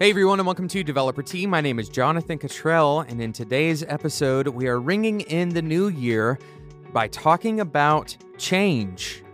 Hey everyone, and welcome to Developer Tea. My name is Jonathan Cutrell, and in today's episode, we are ringing in the new year by talking about change.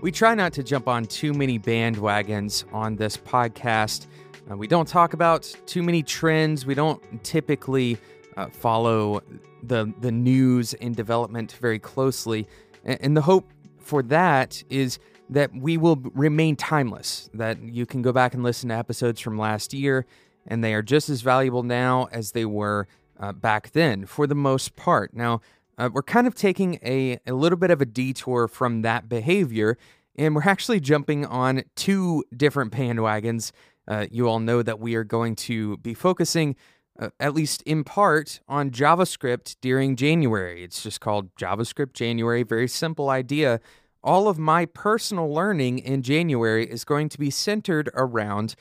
We try not to jump on too many bandwagons on this podcast. Uh, we don't talk about too many trends. We don't typically uh, follow the the news and development very closely, and, and the hope for that is that we will remain timeless, that you can go back and listen to episodes from last year, and they are just as valuable now as they were uh, back then for the most part. Now, uh, we're kind of taking a, a little bit of a detour from that behavior, and we're actually jumping on two different bandwagons. Uh, you all know that we are going to be focusing, uh, at least in part, on JavaScript during January. It's just called JavaScript January. Very simple idea all of my personal learning in January is going to be centered around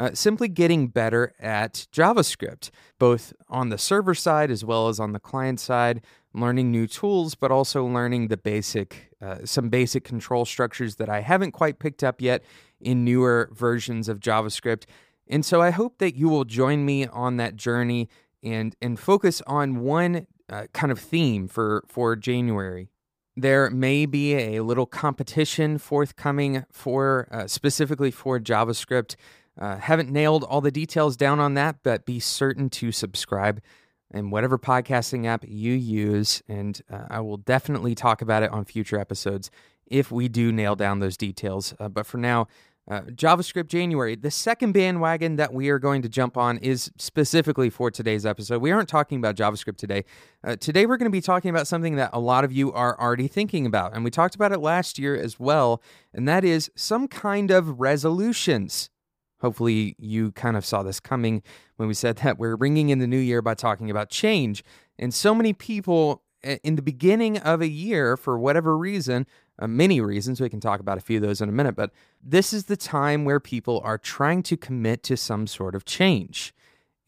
uh, simply getting better at JavaScript, both on the server side as well as on the client side, learning new tools, but also learning the basic, uh, some basic control structures that I haven't quite picked up yet in newer versions of JavaScript. And so I hope that you will join me on that journey and and focus on one uh, kind of theme for for January there may be a little competition forthcoming for uh, specifically for JavaScript. Uh, haven't nailed all the details down on that, but be certain to subscribe in whatever podcasting app you use. And uh, I will definitely talk about it on future episodes if we do nail down those details. Uh, but for now, uh, JavaScript January. The second bandwagon that we are going to jump on is specifically for today's episode. We aren't talking about JavaScript today. Uh, today, we're going to be talking about something that a lot of you are already thinking about. And we talked about it last year as well. And that is some kind of resolutions. Hopefully, you kind of saw this coming when we said that we're ringing in the new year by talking about change. And so many people in the beginning of a year, for whatever reason, uh, many reasons. We can talk about a few of those in a minute, but this is the time where people are trying to commit to some sort of change.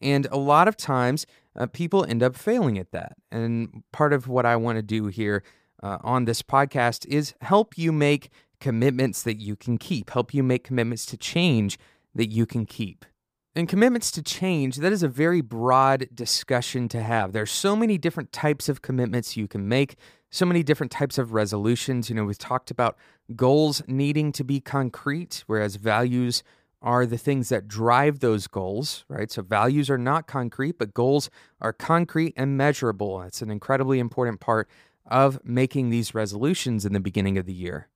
And a lot of times, uh, people end up failing at that. And part of what I want to do here uh, on this podcast is help you make commitments that you can keep, help you make commitments to change that you can keep. And commitments to change, that is a very broad discussion to have. There's so many different types of commitments you can make so many different types of resolutions. You know, we've talked about goals needing to be concrete, whereas values are the things that drive those goals, right? So values are not concrete, but goals are concrete and measurable. That's an incredibly important part of making these resolutions in the beginning of the year.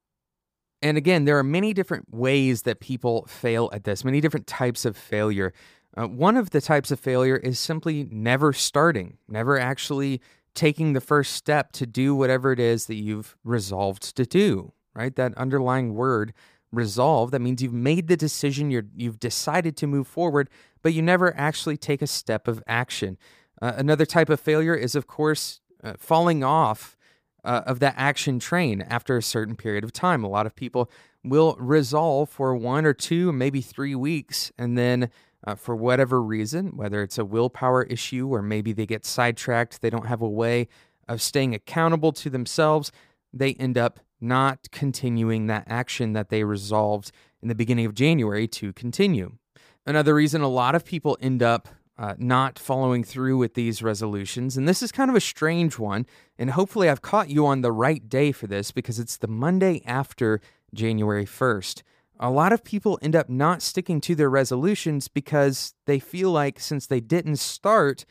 And again, there are many different ways that people fail at this, many different types of failure. Uh, one of the types of failure is simply never starting, never actually taking the first step to do whatever it is that you've resolved to do, right? That underlying word resolve that means you've made the decision you're you've decided to move forward but you never actually take a step of action uh, another type of failure is of course uh, falling off uh, of that action train after a certain period of time a lot of people will resolve for one or two maybe three weeks and then uh, for whatever reason, whether it's a willpower issue or maybe they get sidetracked, they don't have a way of staying accountable to themselves, they end up not continuing that action that they resolved in the beginning of January to continue. Another reason a lot of people end up uh, not following through with these resolutions, and this is kind of a strange one, and hopefully I've caught you on the right day for this because it's the Monday after January 1st a lot of people end up not sticking to their resolutions because they feel like since they didn't start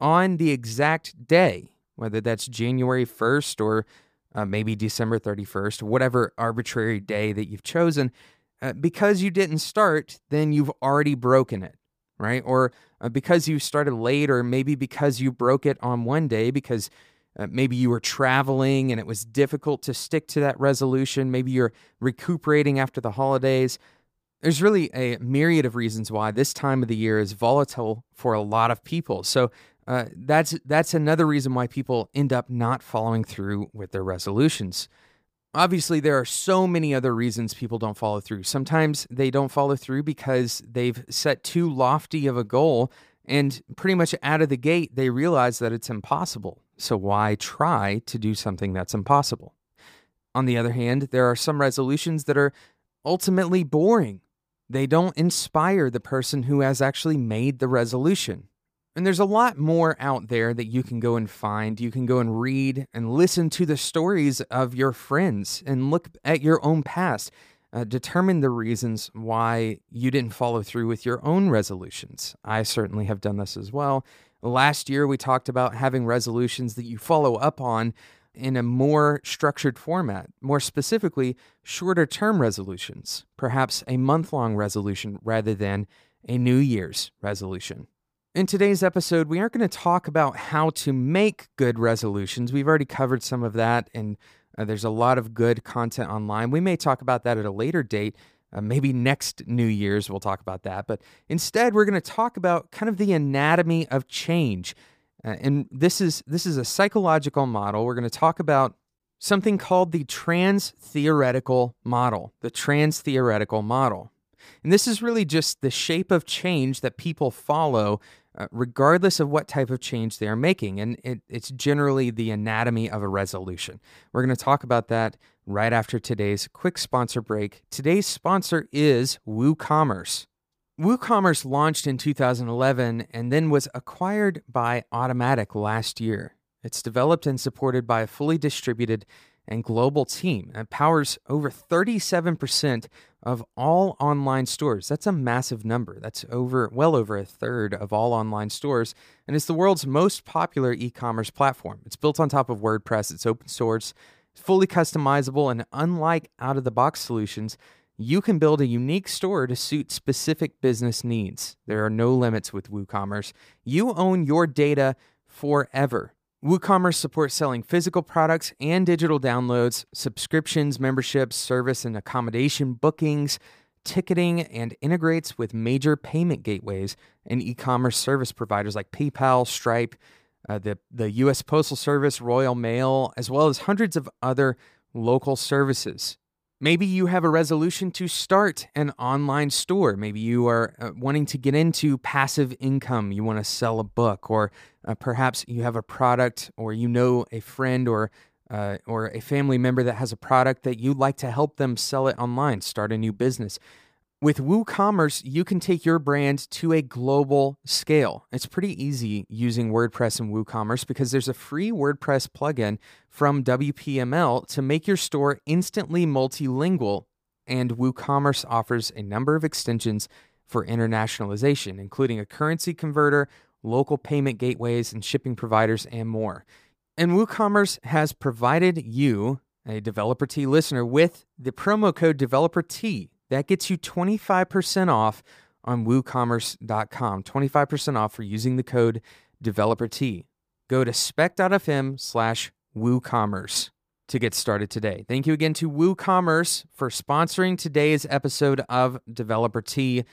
on the exact day, whether that's January 1st or uh, maybe December 31st, whatever arbitrary day that you've chosen, uh, because you didn't start, then you've already broken it, right? Or uh, because you started late, or maybe because you broke it on one day because uh, maybe you were traveling and it was difficult to stick to that resolution. Maybe you're recuperating after the holidays. There's really a myriad of reasons why this time of the year is volatile for a lot of people. So uh, that's that's another reason why people end up not following through with their resolutions. Obviously, there are so many other reasons people don't follow through. Sometimes they don't follow through because they've set too lofty of a goal, and pretty much out of the gate, they realize that it's impossible. So why try to do something that's impossible? On the other hand, there are some resolutions that are ultimately boring. They don't inspire the person who has actually made the resolution. And there's a lot more out there that you can go and find. You can go and read and listen to the stories of your friends and look at your own past. Uh, determine the reasons why you didn't follow through with your own resolutions. I certainly have done this as well. Last year, we talked about having resolutions that you follow up on in a more structured format, more specifically, shorter term resolutions, perhaps a month long resolution rather than a New Year's resolution. In today's episode, we aren't going to talk about how to make good resolutions. We've already covered some of that, and uh, there's a lot of good content online. We may talk about that at a later date. Uh, maybe next New Year's we'll talk about that. But instead, we're going to talk about kind of the anatomy of change. Uh, and this is this is a psychological model. We're going to talk about something called the trans theoretical model. The trans theoretical model. And this is really just the shape of change that people follow uh, regardless of what type of change they are making. And it, it's generally the anatomy of a resolution. We're going to talk about that right after today's quick sponsor break. Today's sponsor is WooCommerce. WooCommerce launched in 2011 and then was acquired by Automattic last year. It's developed and supported by a fully distributed and global team and powers over 37% of all online stores. That's a massive number. That's over well over a third of all online stores and it's the world's most popular e-commerce platform. It's built on top of WordPress, it's open source, fully customizable and unlike out of the box solutions, you can build a unique store to suit specific business needs. There are no limits with WooCommerce. You own your data forever. WooCommerce supports selling physical products and digital downloads, subscriptions, memberships, service and accommodation bookings, ticketing, and integrates with major payment gateways and e commerce service providers like PayPal, Stripe, uh, the, the U.S. Postal Service, Royal Mail, as well as hundreds of other local services. Maybe you have a resolution to start an online store. Maybe you are uh, wanting to get into passive income. You want to sell a book, or uh, perhaps you have a product, or you know a friend or uh, or a family member that has a product that you'd like to help them sell it online, start a new business. With WooCommerce, you can take your brand to a global scale. It's pretty easy using WordPress and WooCommerce because there's a free WordPress plugin from WPML to make your store instantly multilingual, and WooCommerce offers a number of extensions for internationalization, including a currency converter, local payment gateways, and shipping providers, and more. And WooCommerce has provided you, a Developer Tea listener, with the promo code Developer Tea that gets you 25% off on woocommerce.com. 25% off for using the code DeveloperTea. Go to spec.fm slash woocommerce to get started today. Thank you again to WooCommerce for sponsoring today's episode of Developer Tea.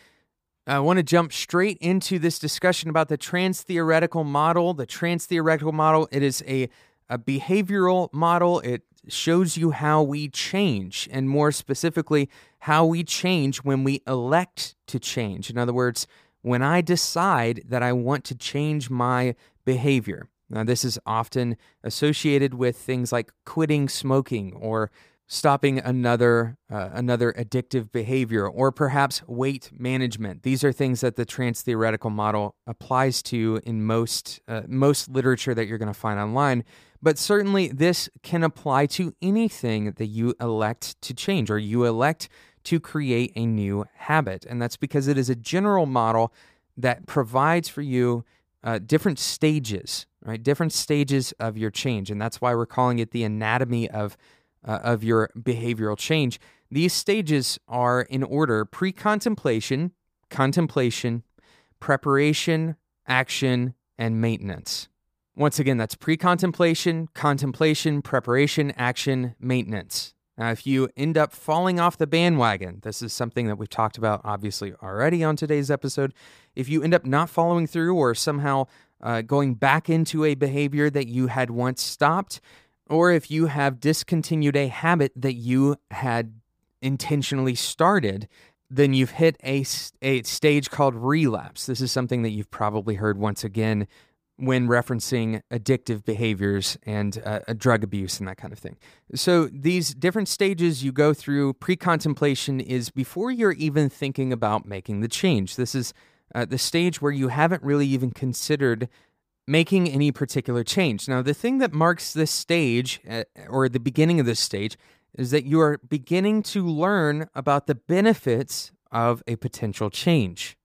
I want to jump straight into this discussion about the trans theoretical model. The trans theoretical model, it is a, a behavioral model. It shows you how we change, and more specifically, how we change when we elect to change. In other words, when I decide that I want to change my behavior. Now, this is often associated with things like quitting smoking or stopping another uh, another addictive behavior or perhaps weight management these are things that the trans theoretical model applies to in most uh, most literature that you're going to find online but certainly, this can apply to anything that you elect to change or you elect to create a new habit. And that's because it is a general model that provides for you uh, different stages, right? Different stages of your change. And that's why we're calling it the anatomy of, uh, of your behavioral change. These stages are in order pre contemplation, contemplation, preparation, action, and maintenance. Once again, that's pre contemplation, contemplation, preparation, action, maintenance. Now, if you end up falling off the bandwagon, this is something that we've talked about obviously already on today's episode. If you end up not following through or somehow uh, going back into a behavior that you had once stopped, or if you have discontinued a habit that you had intentionally started, then you've hit a, a stage called relapse. This is something that you've probably heard once again when referencing addictive behaviors and uh, drug abuse and that kind of thing. So, these different stages you go through, pre contemplation is before you're even thinking about making the change. This is uh, the stage where you haven't really even considered making any particular change. Now, the thing that marks this stage, uh, or the beginning of this stage, is that you are beginning to learn about the benefits of a potential change.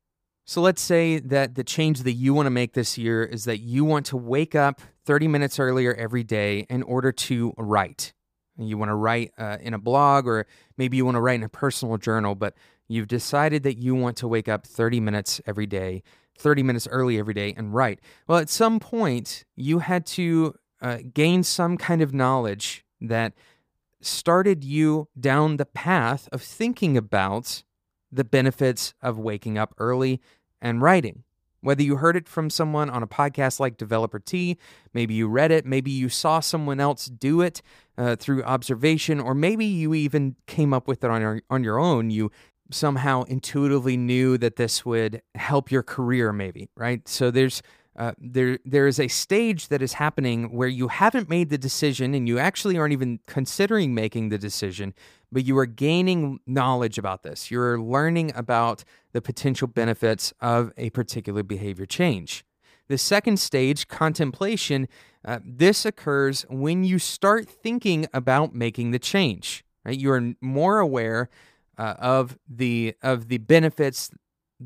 So let's say that the change that you want to make this year is that you want to wake up 30 minutes earlier every day in order to write. You want to write uh, in a blog, or maybe you want to write in a personal journal, but you've decided that you want to wake up 30 minutes every day, 30 minutes early every day, and write. Well, at some point, you had to uh, gain some kind of knowledge that started you down the path of thinking about the benefits of waking up early and writing. Whether you heard it from someone on a podcast like Developer Tea, maybe you read it, maybe you saw someone else do it uh, through observation, or maybe you even came up with it on your, on your own. You somehow intuitively knew that this would help your career, maybe, right? So there's uh, there there is a stage that is happening where you haven't made the decision and you actually aren't even considering making the decision but you are gaining knowledge about this. You're learning about the potential benefits of a particular behavior change. The second stage contemplation uh, this occurs when you start thinking about making the change right? You are more aware uh, of the of the benefits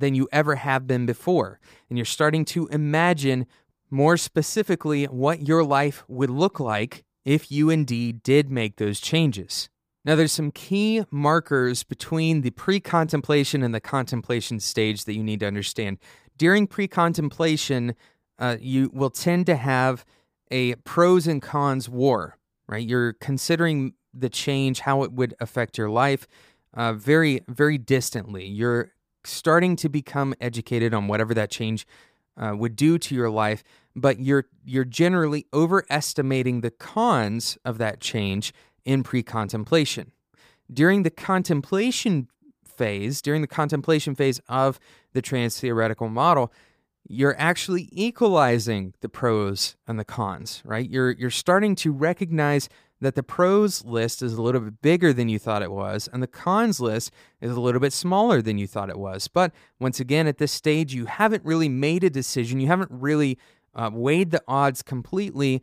than you ever have been before. And you're starting to imagine more specifically what your life would look like if you indeed did make those changes. Now, there's some key markers between the pre contemplation and the contemplation stage that you need to understand. During pre contemplation, uh, you will tend to have a pros and cons war, right? You're considering the change, how it would affect your life, uh, very, very distantly. You're starting to become educated on whatever that change uh, would do to your life, but you're you're generally overestimating the cons of that change in pre-contemplation. During the contemplation phase, during the contemplation phase of the trans theoretical model, you're actually equalizing the pros and the cons, right? You're you're starting to recognize that the pros list is a little bit bigger than you thought it was, and the cons list is a little bit smaller than you thought it was. But once again, at this stage, you haven't really made a decision. You haven't really uh, weighed the odds completely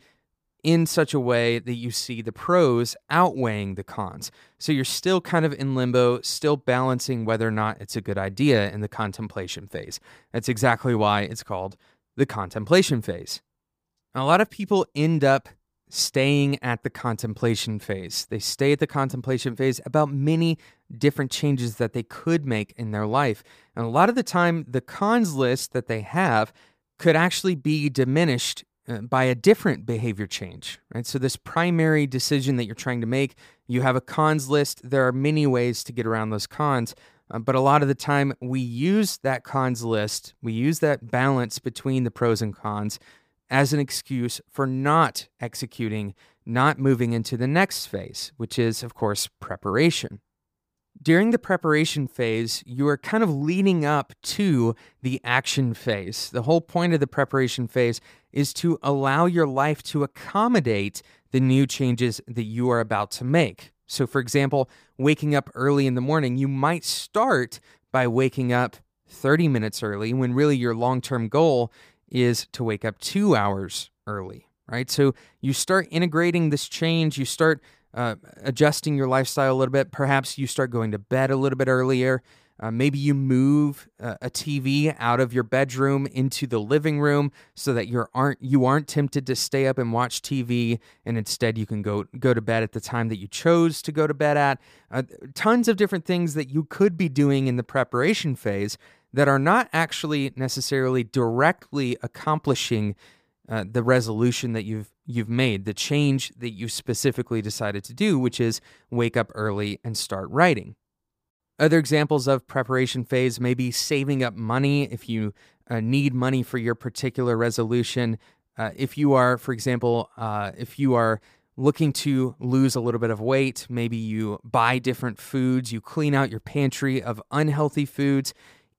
in such a way that you see the pros outweighing the cons. So you're still kind of in limbo, still balancing whether or not it's a good idea in the contemplation phase. That's exactly why it's called the contemplation phase. a lot of people end up staying at the contemplation phase. They stay at the contemplation phase about many different changes that they could make in their life. And a lot of the time, the cons list that they have could actually be diminished uh, by a different behavior change, right? So, this primary decision that you're trying to make, you have a cons list. There are many ways to get around those cons. Uh, but a lot of the time, we use that cons list, we use that balance between the pros and cons as an excuse for not executing, not moving into the next phase, which is, of course, preparation. During the preparation phase, you are kind of leading up to the action phase. The whole point of the preparation phase is to allow your life to accommodate the new changes that you are about to make. So, for example, waking up early in the morning, you might start by waking up 30 minutes early when really your long term goal is to wake up two hours early, right? So you start integrating this change, you start uh, adjusting your lifestyle a little bit. Perhaps you start going to bed a little bit earlier. Uh, maybe you move uh, a TV out of your bedroom into the living room so that you aren't you aren't tempted to stay up and watch TV, and instead you can go go to bed at the time that you chose to go to bed at. Uh, tons of different things that you could be doing in the preparation phase that are not actually necessarily directly accomplishing uh, the resolution that you've you've made, the change that you specifically decided to do, which is wake up early and start writing. Other examples of preparation phase may be saving up money if you uh, need money for your particular resolution. Uh, if you are, for example, uh, if you are looking to lose a little bit of weight, maybe you buy different foods, you clean out your pantry of unhealthy foods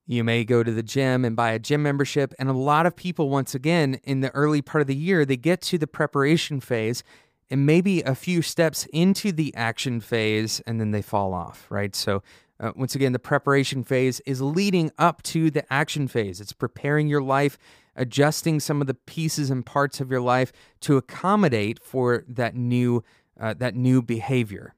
You may go to the gym and buy a gym membership. And a lot of people, once again, in the early part of the year, they get to the preparation phase and maybe a few steps into the action phase and then they fall off, right? So, uh, once again, the preparation phase is leading up to the action phase. It's preparing your life, adjusting some of the pieces and parts of your life to accommodate for that new uh, that new behavior.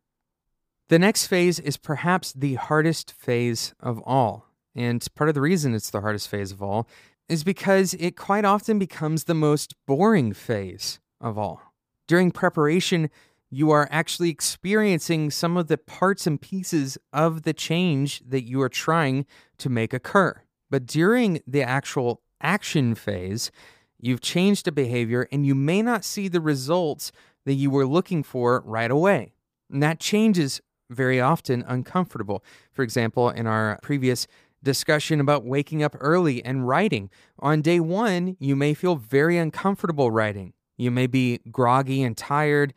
The next phase is perhaps the hardest phase of all. And part of the reason it's the hardest phase of all is because it quite often becomes the most boring phase of all. During preparation, you are actually experiencing some of the parts and pieces of the change that you are trying to make occur. But during the actual action phase, you've changed a behavior and you may not see the results that you were looking for right away. And that change is very often uncomfortable. For example, in our previous discussion about waking up early and writing, on day one, you may feel very uncomfortable writing. You may be groggy and tired.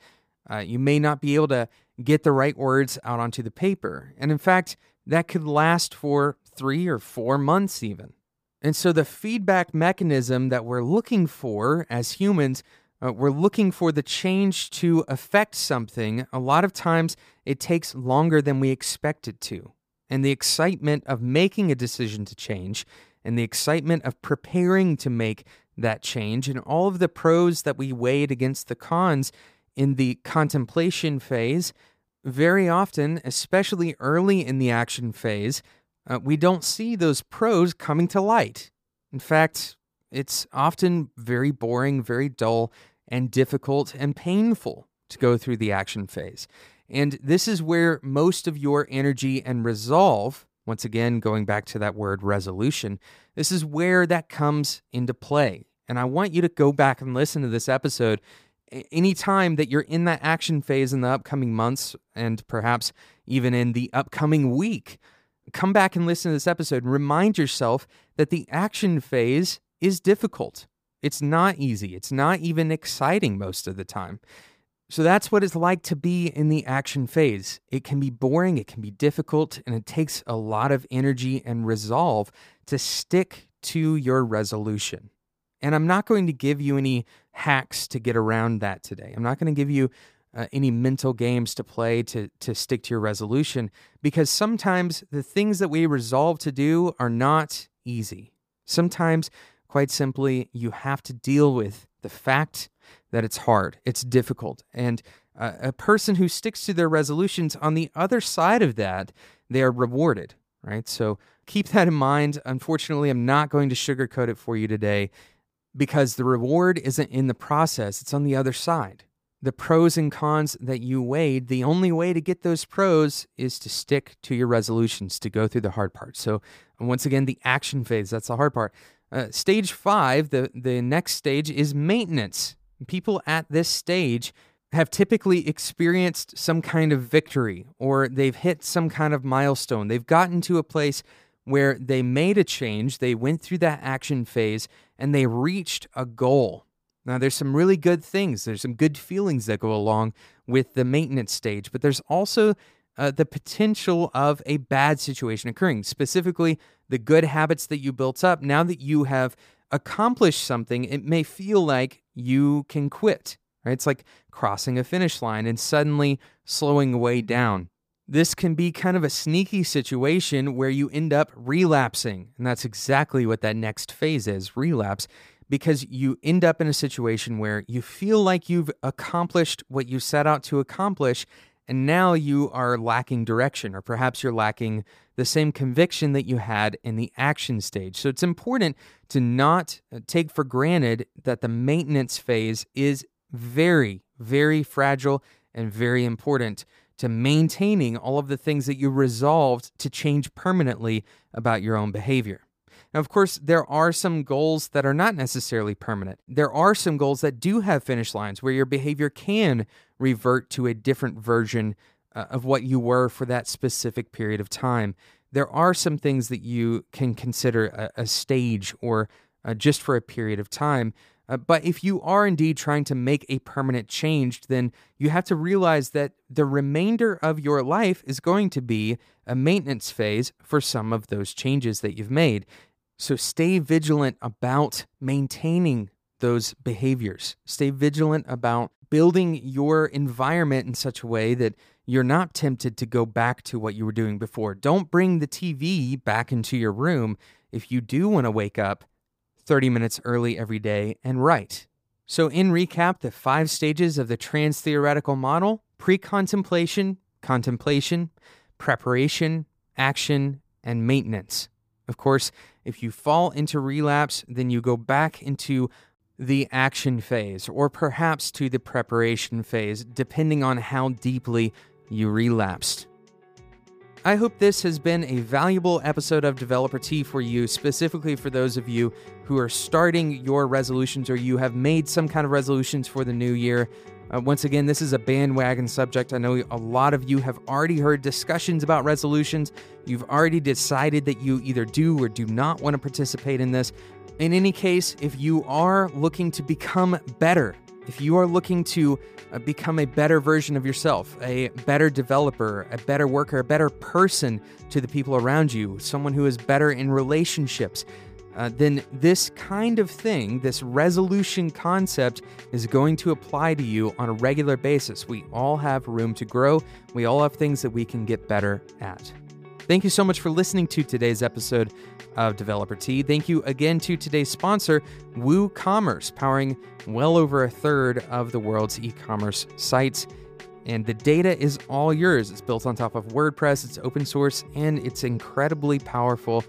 Uh, you may not be able to get the right words out onto the paper. And in fact, that could last for three or four months, even. And so, the feedback mechanism that we're looking for as humans, uh, we're looking for the change to affect something. A lot of times, it takes longer than we expect it to. And the excitement of making a decision to change and the excitement of preparing to make that change and all of the pros that we weighed against the cons in the contemplation phase, very often, especially early in the action phase, uh, we don't see those pros coming to light. In fact, it's often very boring, very dull, and difficult and painful to go through the action phase. And this is where most of your energy and resolve, once again, going back to that word resolution, this is where that comes into play. And I want you to go back and listen to this episode anytime that you're in that action phase in the upcoming months and perhaps even in the upcoming week. Come back and listen to this episode remind yourself that the action phase is difficult. It's not easy. It's not even exciting most of the time. So that's what it's like to be in the action phase. It can be boring, it can be difficult, and it takes a lot of energy and resolve to stick to your resolution. And I'm not going to give you any hacks to get around that today. I'm not going to give you uh, any mental games to play to, to stick to your resolution because sometimes the things that we resolve to do are not easy. Sometimes, quite simply, you have to deal with the fact that it's hard, it's difficult. And uh, a person who sticks to their resolutions, on the other side of that, they are rewarded, right? So keep that in mind. Unfortunately, I'm not going to sugarcoat it for you today because the reward isn't in the process, it's on the other side. The pros and cons that you weighed, the only way to get those pros is to stick to your resolutions, to go through the hard part. So, once again, the action phase, that's the hard part. Uh, stage five, the, the next stage is maintenance. People at this stage have typically experienced some kind of victory or they've hit some kind of milestone. They've gotten to a place where they made a change, they went through that action phase, and they reached a goal. Now, there's some really good things, there's some good feelings that go along with the maintenance stage, but there's also uh, the potential of a bad situation occurring, specifically the good habits that you built up. Now that you have accomplished something, it may feel like you can quit. Right? It's like crossing a finish line and suddenly slowing way down. This can be kind of a sneaky situation where you end up relapsing. And that's exactly what that next phase is relapse, because you end up in a situation where you feel like you've accomplished what you set out to accomplish. And now you are lacking direction, or perhaps you're lacking the same conviction that you had in the action stage. So it's important to not uh, take for granted that the maintenance phase is very, very fragile and very important to maintaining all of the things that you resolved to change permanently about your own behavior. Now, of course, there are some goals that are not necessarily permanent. There are some goals that do have finish lines where your behavior can revert to a different version uh, of what you were for that specific period of time. There are some things that you can consider a, a stage or uh, just for a period of time. Uh, but if you are indeed trying to make a permanent change, then you have to realize that the remainder of your life is going to be a maintenance phase for some of those changes that you've made. So stay vigilant about maintaining those behaviors. Stay vigilant about building your environment in such a way that you're not tempted to go back to what you were doing before. Don't bring the TV back into your room if you do want to wake up 30 minutes early every day and write. So, in recap, the five stages of the trans theoretical model pre contemplation, contemplation, preparation, action, and maintenance. Of course, if you fall into relapse, then you go back into the action phase or perhaps to the preparation phase, depending on how deeply you relapsed. I hope this has been a valuable episode of Developer Tea for you, specifically for those of you who are starting your resolutions or you have made some kind of resolutions for the new year. Uh, once again, this is a bandwagon subject. I know a lot of you have already heard discussions about resolutions. You've already decided that you either do or do not want to participate in this. In any case, if you are looking to become better, if you are looking to uh, become a better version of yourself, a better developer, a better worker, a better person to the people around you, someone who is better in relationships, uh, then this kind of thing, this resolution concept, is going to apply to you on a regular basis. We all have room to grow, we all have things that we can get better at. Thank you so much for listening to today's episode of Developer Tea. Thank you again to today's sponsor, WooCommerce, powering well over a third of the world's e commerce sites. And the data is all yours. It's built on top of WordPress, it's open source, and it's incredibly powerful.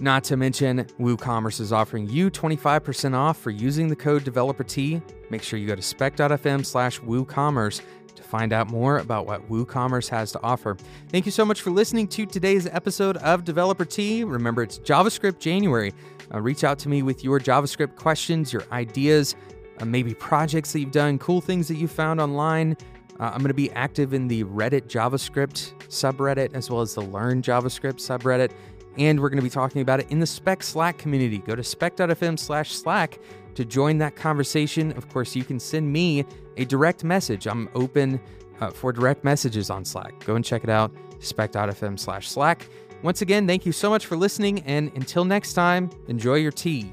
Not to mention, WooCommerce is offering you 25% off for using the code DeveloperTea. Make sure you go to spec.fm slash WooCommerce to find out more about what WooCommerce has to offer. Thank you so much for listening to today's episode of Developer Tea. Remember, it's JavaScript January. Uh, reach out to me with your JavaScript questions, your ideas, uh, maybe projects that you've done, cool things that you found online. Uh, I'm going to be active in the Reddit JavaScript subreddit as well as the Learn JavaScript subreddit and we're going to be talking about it in the Spec Slack community. Go to spec.fm slash Slack to join that conversation. Of course, you can send me a direct message. I'm open uh, for direct messages on Slack. Go and check it out, spec.fm slash Slack. Once again, thank you so much for listening, and until next time, enjoy your tea.